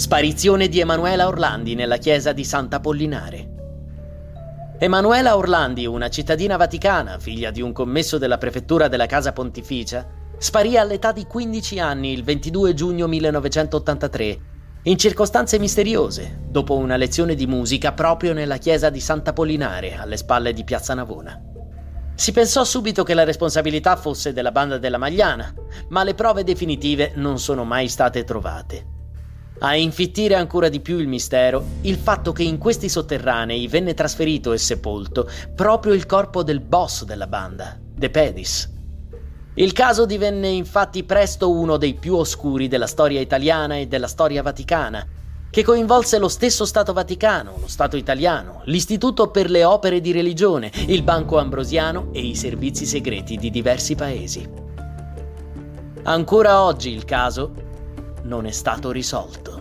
Sparizione di Emanuela Orlandi nella chiesa di Sant'Apollinare. Emanuela Orlandi, una cittadina vaticana, figlia di un commesso della prefettura della Casa Pontificia, sparì all'età di 15 anni il 22 giugno 1983, in circostanze misteriose, dopo una lezione di musica proprio nella chiesa di Sant'Apollinare, alle spalle di Piazza Navona. Si pensò subito che la responsabilità fosse della banda della Magliana, ma le prove definitive non sono mai state trovate. A infittire ancora di più il mistero, il fatto che in questi sotterranei venne trasferito e sepolto proprio il corpo del boss della banda, De Pedis. Il caso divenne infatti presto uno dei più oscuri della storia italiana e della storia vaticana, che coinvolse lo stesso Stato Vaticano, lo Stato italiano, l'Istituto per le opere di religione, il Banco Ambrosiano e i servizi segreti di diversi paesi. Ancora oggi il caso non è stato risolto.